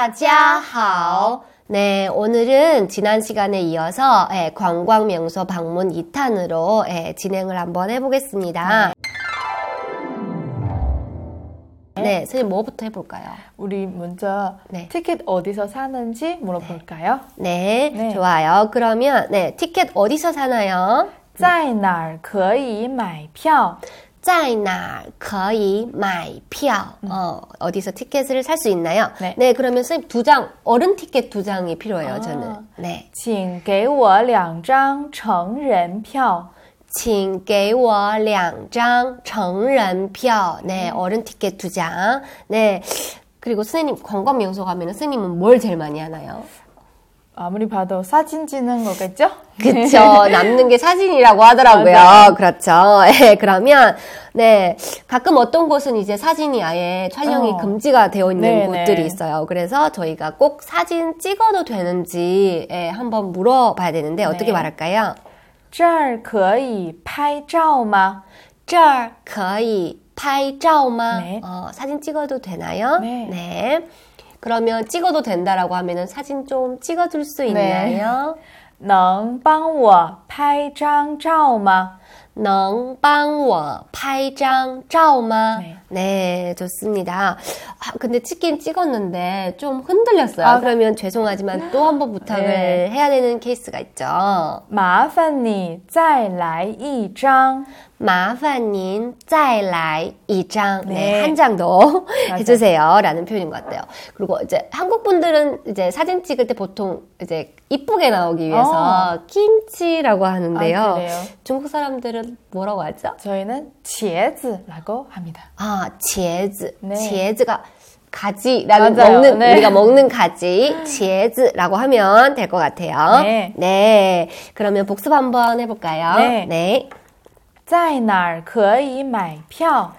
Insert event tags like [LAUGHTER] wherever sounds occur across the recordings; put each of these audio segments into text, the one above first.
大家好. 네, 오늘은 지난 시간에 이어서 예, 관광명소 방문 2탄으로 예, 진행을 한번 해보겠습니다. 네, 선생님 뭐부터 해볼까요? 우리 먼저 네. 티켓 어디서 사는지 물어볼까요? 네, 네. 좋아요. 그러면 네, 티켓 어디서 사나요? 在哪儿可以买票? 在哪儿可以买票? 어, 어디서 티켓을 살 수 있나요? 네. 그러면 선생님 두 장, 어른 티켓 두 장이 필요해요, 아. 저는. 네. 请给我两张成人票.请给我两张成人票. 네, 어른 티켓 두 장. 네. 그리고 선생님 관광 명소 가면 선생님은 뭘 제일 많이 하나요? 아무리 봐도 사진 찍는 거겠죠? 그쵸. 남는 [LAUGHS] 게 사진이라고 하더라고요. 맞아요. 그렇죠. [LAUGHS] 예, 그러면, 네. 가끔 어떤 곳은 이제 사진이 아예 촬영이 어. 금지가 되어 있는 네, 곳들이 네. 있어요. 그래서 저희가 꼭 사진 찍어도 되는지, 예, 한번 물어봐야 되는데, 어떻게 네. 말할까요? 这儿可以拍照吗?这儿可以拍照吗? 네. 어, 사진 찍어도 되나요? 네. 그러면 찍어도 된다라고 하면은 사진 좀 찍어줄 수 네. 있나요? 能帮我拍张照吗?能帮我拍张照吗? 네. 네, 좋습니다. 아, 근데 찍긴 찍었는데 좀 흔들렸어요. 아, 그러면 죄송하지만 또 한 번 부탁을 네. 해야 되는 케이스가 있죠. 麻烦你再来一张. 麻烦您再来一张. 네, 네. 한 장 더 해주세요. 라는 표현인 것 같아요. 그리고 이제 한국 분들은 이제 사진 찍을 때 보통 이제 이쁘게 나오기 위해서 김치라고 하는데요. 아, 그래요? 중국 사람들은 뭐라고 하죠? 저희는 茄子라고 합니다. 아, 茄子. 네. 茄子가 가지라는 맞아요. 먹는 네. 우리가 먹는 가지 [LAUGHS] 茄子라고 하면 될 것 같아요. 네. 네. 그러면 복습 한번 해볼까요? 네. 네. 在哪儿可以买票?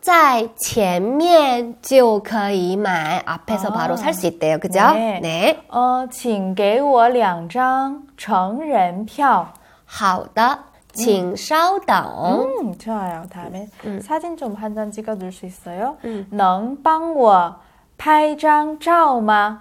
在前面就可以买 앞에서 아. 바로 살 수 있대요. 그죠? 네. 네. 呃，请给我两张成人票.好的.请稍等. 음, 좋아요. 다음에 사진 좀 한 장 찍어줄 수 있어요? 음. 能帮我拍张照吗?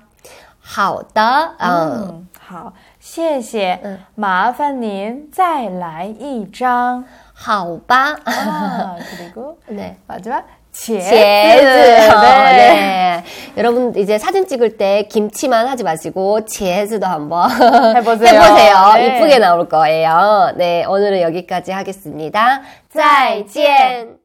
好的. 어. 嗯，好，谢谢。嗯麻烦您再来一张。 하오바. 아, 그리고 [LAUGHS] 네. 마지막 제즈. 제즈. 네. 어, 네. 여러분 이제 사진 찍을 때 김치만 하지 마시고 제즈도 한번 [LAUGHS] 해보세요. 해보세요. 네. 이쁘게 나올 거예요. 네, 오늘은 여기까지 하겠습니다. 짜이젠.